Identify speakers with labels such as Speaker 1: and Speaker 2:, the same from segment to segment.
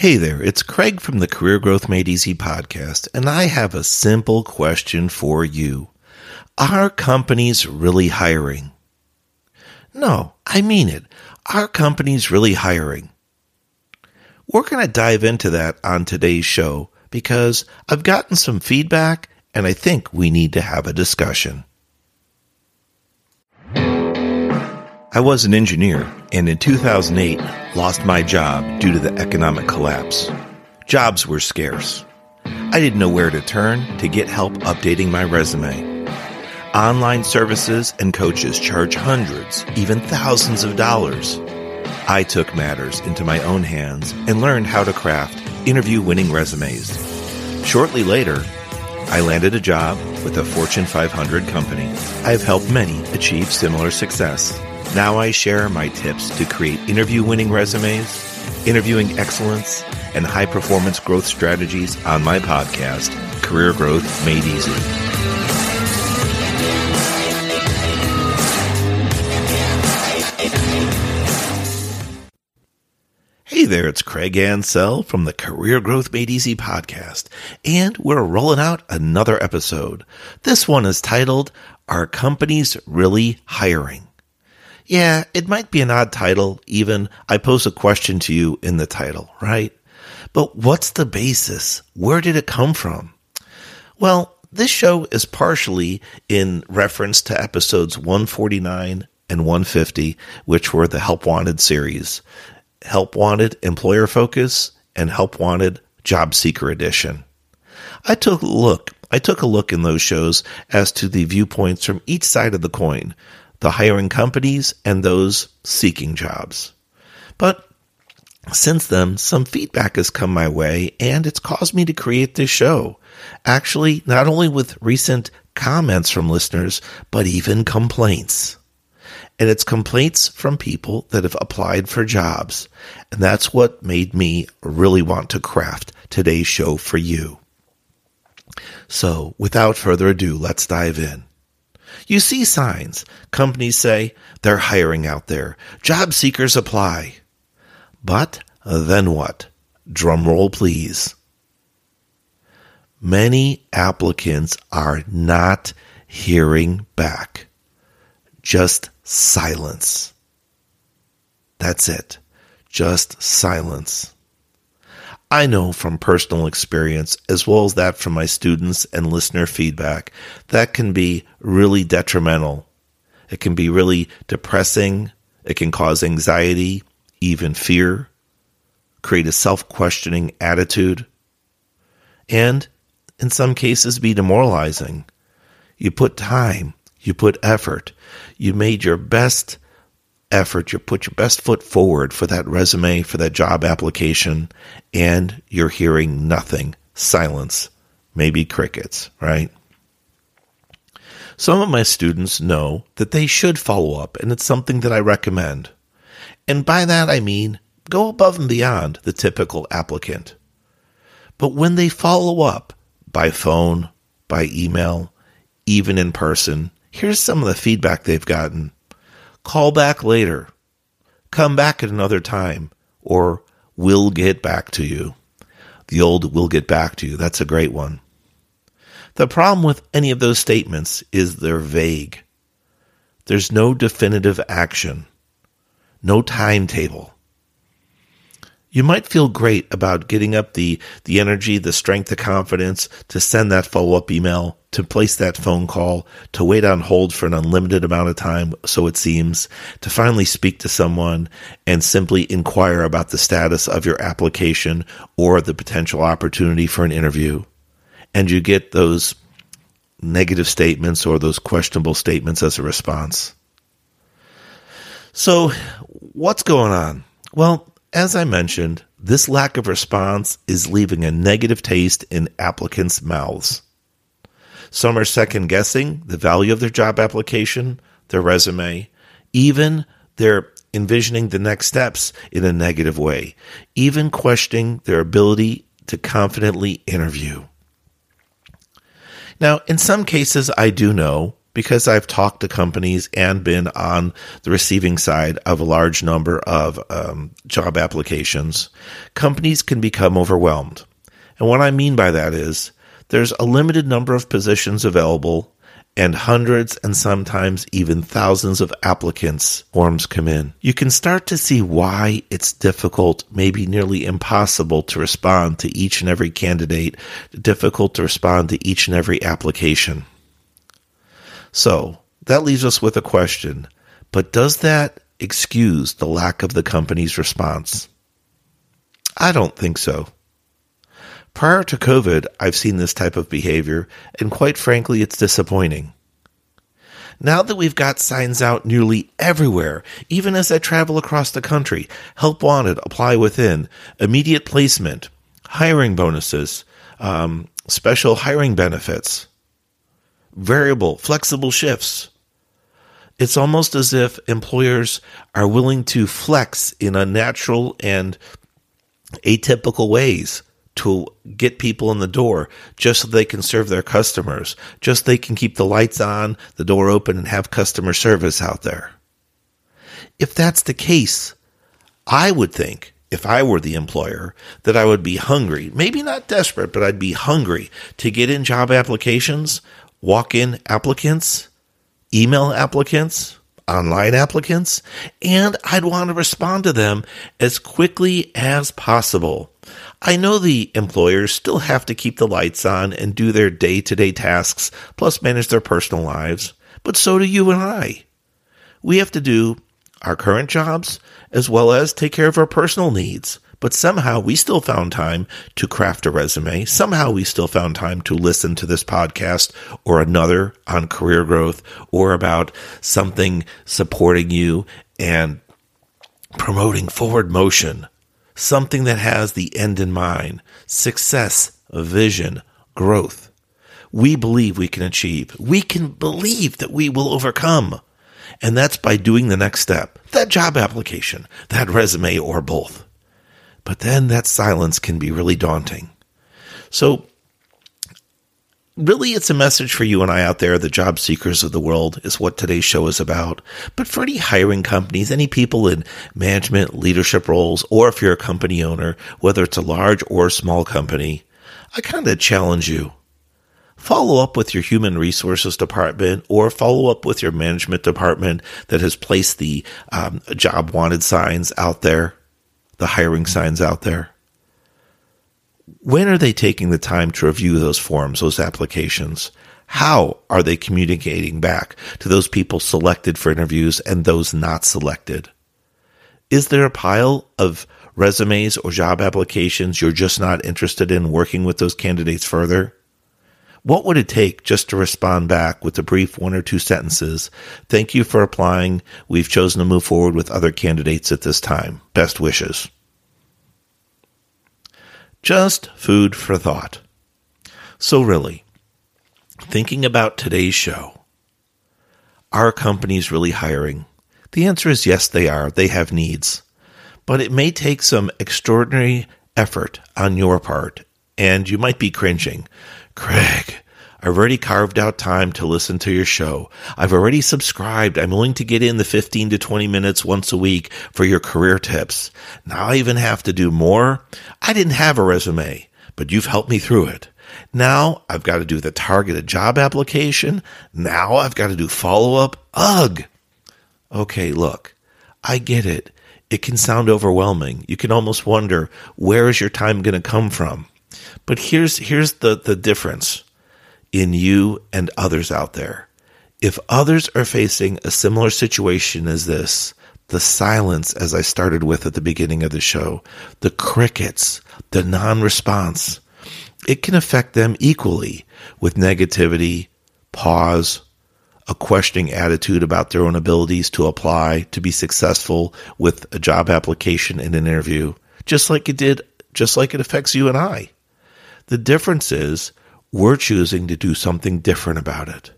Speaker 1: Hey there, it's Craig from the Career Growth Made Easy podcast, and I have a simple question for you. Are companies really hiring? No, I mean it. Are companies really hiring? We're going to dive into that on today's show because I've gotten some feedback and I think we need to have a discussion. I was an engineer and in 2008 lost my job due to the economic collapse. Jobs were scarce. I didn't know where to turn to get help updating my resume. Online services and coaches charge hundreds, even thousands of dollars. I took matters into my own hands and learned how to craft interview winning resumes. Shortly later, I landed a job with a Fortune 500 company. I have helped many achieve similar success. Now I share my tips to create interview winning resumes, interviewing excellence, and high performance growth strategies on my podcast, Career Growth Made Easy. Hey there, it's Craig Ansell from the Career Growth Made Easy podcast, and we're rolling out another episode. This one is titled, Are Companies Really Hiring? Yeah, it might be an odd title, even. I pose a question to you in the title, right? But what's the basis? Where did it come from? Well, this show is partially in reference to episodes 149 and 150, which were the Help Wanted series Help Wanted Employer Focus and Help Wanted Job Seeker Edition. I took a look. I took a look in those shows as to the viewpoints from each side of the coin, the hiring companies and those seeking jobs. But since then, some feedback has come my way and it's caused me to create this show. Actually, not only with recent comments from listeners, but even complaints. And it's complaints from people that have applied for jobs. And that's what made me really want to craft today's show for you. So without further ado, let's dive in. You see signs. Companies say they're hiring out there. Job seekers apply. But then what? Drum roll, please. Many applicants are not hearing back. Just silence. That's it. Just silence. I know from personal experience, as well as that from my students and listener feedback, that can be really detrimental. It can be really depressing. It can cause anxiety, even fear, create a self questioning attitude, and in some cases be demoralizing. You put time, you put effort, you made your best effort, you put your best foot forward for that resume, for that job application, and you're hearing nothing. Silence, maybe crickets, right? Some of my students know that they should follow up, and it's something that I recommend. And by that I mean go above and beyond the typical applicant. But when they follow up by phone, by email, even in person, here's some of the feedback they've gotten. Call back later. Come back at another time. Or we'll get back to you. The old we'll get back to you. That's a great one. The problem with any of those statements is they're vague. There's no definitive action, no timetable you might feel great about getting up the, the energy, the strength, the confidence to send that follow up email, to place that phone call, to wait on hold for an unlimited amount of time, so it seems, to finally speak to someone and simply inquire about the status of your application or the potential opportunity for an interview. And you get those negative statements or those questionable statements as a response. So, what's going on? Well, as I mentioned, this lack of response is leaving a negative taste in applicants' mouths. Some are second guessing the value of their job application, their resume, even they're envisioning the next steps in a negative way, even questioning their ability to confidently interview. Now, in some cases, I do know because I've talked to companies and been on the receiving side of a large number of um, job applications, companies can become overwhelmed. And what I mean by that is there's a limited number of positions available and hundreds and sometimes even thousands of applicants forms come in. You can start to see why it's difficult, maybe nearly impossible to respond to each and every candidate, difficult to respond to each and every application. So that leaves us with a question, but does that excuse the lack of the company's response? I don't think so. Prior to COVID, I've seen this type of behavior, and quite frankly, it's disappointing. Now that we've got signs out nearly everywhere, even as I travel across the country, help wanted, apply within, immediate placement, hiring bonuses, um, special hiring benefits, variable, flexible shifts. It's almost as if employers are willing to flex in unnatural and atypical ways to get people in the door just so they can serve their customers, just so they can keep the lights on, the door open, and have customer service out there. If that's the case, I would think, if I were the employer, that I would be hungry, maybe not desperate, but I'd be hungry to get in job applications, walk in applicants, email applicants, online applicants, and I'd want to respond to them as quickly as possible. I know the employers still have to keep the lights on and do their day to day tasks, plus manage their personal lives, but so do you and I. We have to do our current jobs as well as take care of our personal needs. But somehow we still found time to craft a resume. Somehow we still found time to listen to this podcast or another on career growth or about something supporting you and promoting forward motion something that has the end in mind success, vision, growth. We believe we can achieve. We can believe that we will overcome. And that's by doing the next step that job application, that resume, or both. But then that silence can be really daunting. So really, it's a message for you and I out there, the job seekers of the world, is what today's show is about. But for any hiring companies, any people in management, leadership roles, or if you're a company owner, whether it's a large or small company, I kind of challenge you. Follow up with your human resources department or follow up with your management department that has placed the um, job wanted signs out there, the hiring signs out there when are they taking the time to review those forms, those applications? How are they communicating back to those people selected for interviews and those not selected? Is there a pile of resumes or job applications you're just not interested in working with those candidates further? What would it take just to respond back with a brief one or two sentences? Thank you for applying. We've chosen to move forward with other candidates at this time. Best wishes. Just food for thought. So, really, thinking about today's show, are companies really hiring? The answer is yes, they are. They have needs. But it may take some extraordinary effort on your part, and you might be cringing. Craig, I've already carved out time to listen to your show. I've already subscribed. I'm willing to get in the 15 to 20 minutes once a week for your career tips. Now I even have to do more. I didn't have a resume, but you've helped me through it. Now I've got to do the targeted job application. Now I've got to do follow up. Ugh. Okay, look, I get it. It can sound overwhelming. You can almost wonder where is your time going to come from? But here's here's the the difference in you and others out there. If others are facing a similar situation as this, the silence, as I started with at the beginning of the show, the crickets, the non response, it can affect them equally with negativity, pause, a questioning attitude about their own abilities to apply to be successful with a job application and an interview, just like it did, just like it affects you and I. The difference is we're choosing to do something different about it.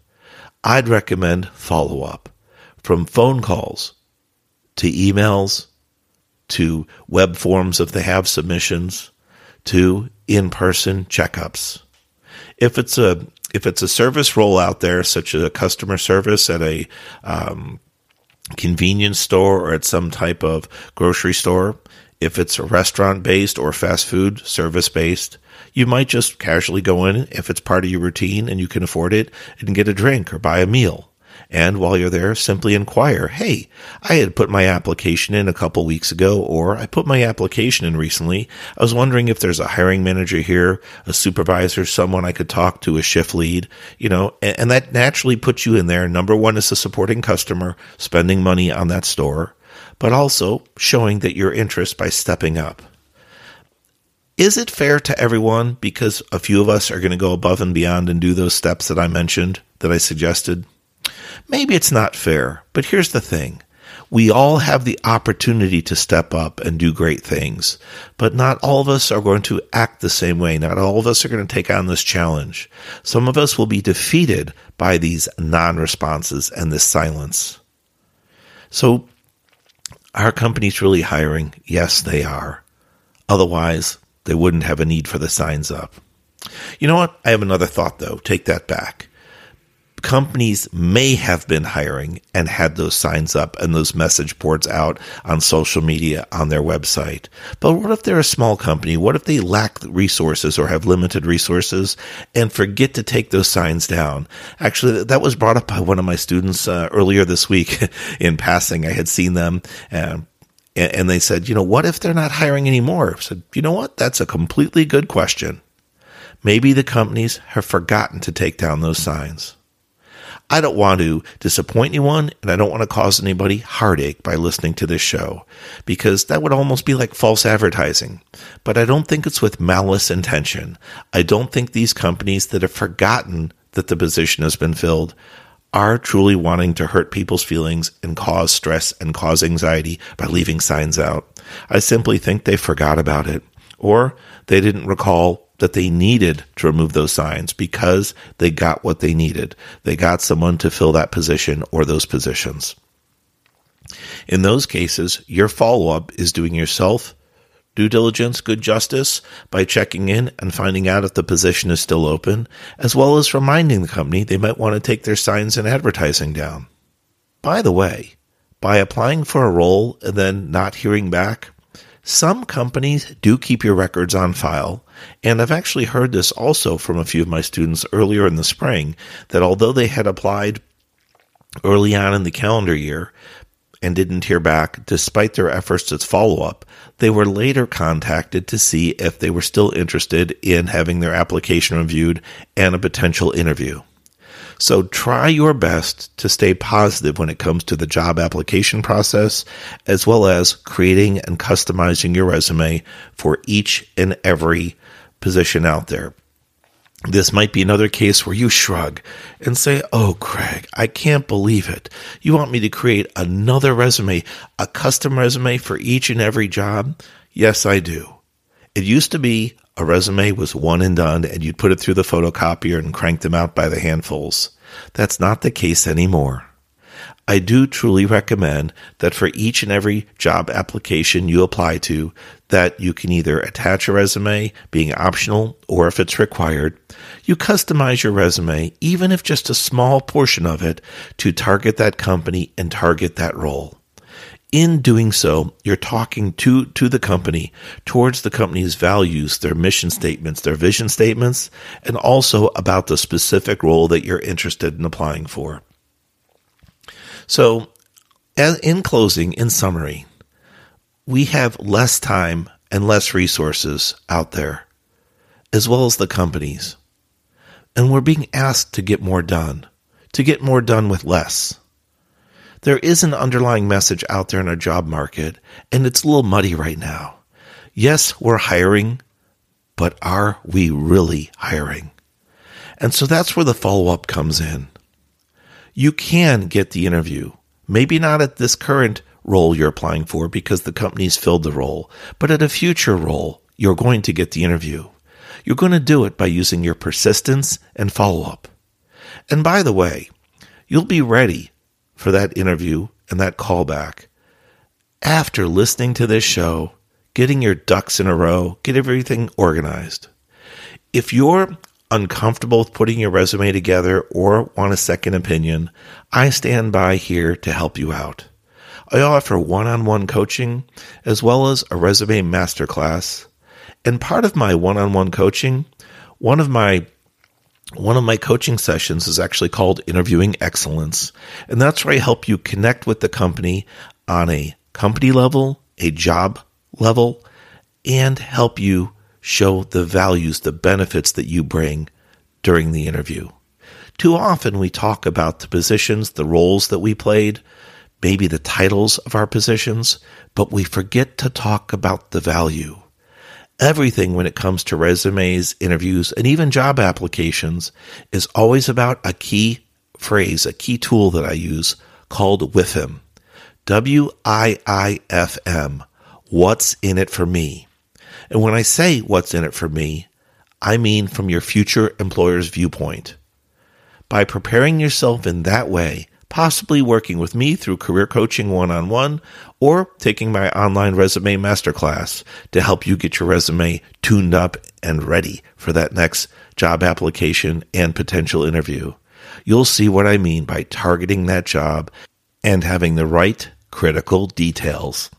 Speaker 1: I'd recommend follow up from phone calls to emails to web forms if they have submissions to in person checkups. If it's a if it's a service role out there, such as a customer service at a um, convenience store or at some type of grocery store, if it's a restaurant based or fast food service based, you might just casually go in if it's part of your routine and you can afford it and get a drink or buy a meal. And while you're there, simply inquire, Hey, I had put my application in a couple weeks ago, or I put my application in recently. I was wondering if there's a hiring manager here, a supervisor, someone I could talk to, a shift lead, you know, and, and that naturally puts you in there. Number one is a supporting customer, spending money on that store, but also showing that your interest by stepping up. Is it fair to everyone because a few of us are going to go above and beyond and do those steps that I mentioned, that I suggested? Maybe it's not fair, but here's the thing. We all have the opportunity to step up and do great things, but not all of us are going to act the same way. Not all of us are going to take on this challenge. Some of us will be defeated by these non responses and this silence. So, our company's really hiring? Yes, they are. Otherwise, they wouldn't have a need for the signs up. You know what? I have another thought though. Take that back companies may have been hiring and had those signs up and those message boards out on social media on their website. But what if they're a small company? What if they lack resources or have limited resources and forget to take those signs down? Actually, that was brought up by one of my students uh, earlier this week in passing. I had seen them and and they said, you know, what if they're not hiring anymore? I said, you know what? That's a completely good question. Maybe the companies have forgotten to take down those signs. I don't want to disappoint anyone and I don't want to cause anybody heartache by listening to this show because that would almost be like false advertising. But I don't think it's with malice intention. I don't think these companies that have forgotten that the position has been filled are truly wanting to hurt people's feelings and cause stress and cause anxiety by leaving signs out. I simply think they forgot about it or they didn't recall that they needed to remove those signs because they got what they needed. They got someone to fill that position or those positions. In those cases, your follow up is doing yourself due diligence, good justice by checking in and finding out if the position is still open, as well as reminding the company they might want to take their signs and advertising down. By the way, by applying for a role and then not hearing back, some companies do keep your records on file, and I've actually heard this also from a few of my students earlier in the spring that although they had applied early on in the calendar year and didn't hear back, despite their efforts to follow up, they were later contacted to see if they were still interested in having their application reviewed and a potential interview. So try your best to stay positive when it comes to the job application process, as well as creating and customizing your resume for each and every position out there. This might be another case where you shrug and say, Oh, Craig, I can't believe it. You want me to create another resume, a custom resume for each and every job? Yes, I do. It used to be a resume was one and done and you'd put it through the photocopier and crank them out by the handfuls. That's not the case anymore. I do truly recommend that for each and every job application you apply to, that you can either attach a resume, being optional, or if it's required, you customize your resume, even if just a small portion of it, to target that company and target that role in doing so, you're talking to, to the company towards the company's values, their mission statements, their vision statements, and also about the specific role that you're interested in applying for. So, in closing, in summary, we have less time and less resources out there, as well as the companies. And we're being asked to get more done, to get more done with less there is an underlying message out there in our job market, and it's a little muddy right now. Yes, we're hiring, but are we really hiring? And so that's where the follow up comes in. You can get the interview, maybe not at this current role you're applying for because the company's filled the role, but at a future role, you're going to get the interview. You're going to do it by using your persistence and follow up. And by the way, you'll be ready for that interview and that callback after listening to this show, getting your ducks in a row, get everything organized. If you're uncomfortable with putting your resume together or want a second opinion, I stand by here to help you out. I offer one on one coaching as well as a resume masterclass. And part of my one on one coaching, one of my one of my coaching sessions is actually called Interviewing Excellence. And that's where I help you connect with the company on a company level, a job level, and help you show the values, the benefits that you bring during the interview. Too often we talk about the positions, the roles that we played, maybe the titles of our positions, but we forget to talk about the value. Everything when it comes to resumes, interviews, and even job applications is always about a key phrase, a key tool that I use called WIIFM. W I I F M. What's in it for me? And when I say what's in it for me, I mean from your future employer's viewpoint. By preparing yourself in that way, possibly working with me through career coaching one on one or taking my online resume masterclass to help you get your resume tuned up and ready for that next job application and potential interview. You'll see what I mean by targeting that job and having the right critical details.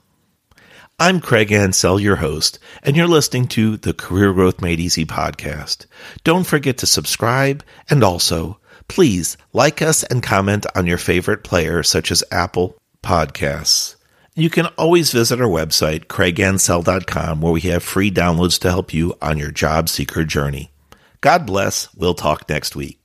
Speaker 1: I'm Craig Ansell, your host, and you're listening to the Career Growth Made Easy podcast. Don't forget to subscribe and also please like us and comment on your favorite player such as Apple Podcasts. You can always visit our website, craigansell.com, where we have free downloads to help you on your job seeker journey. God bless. We'll talk next week.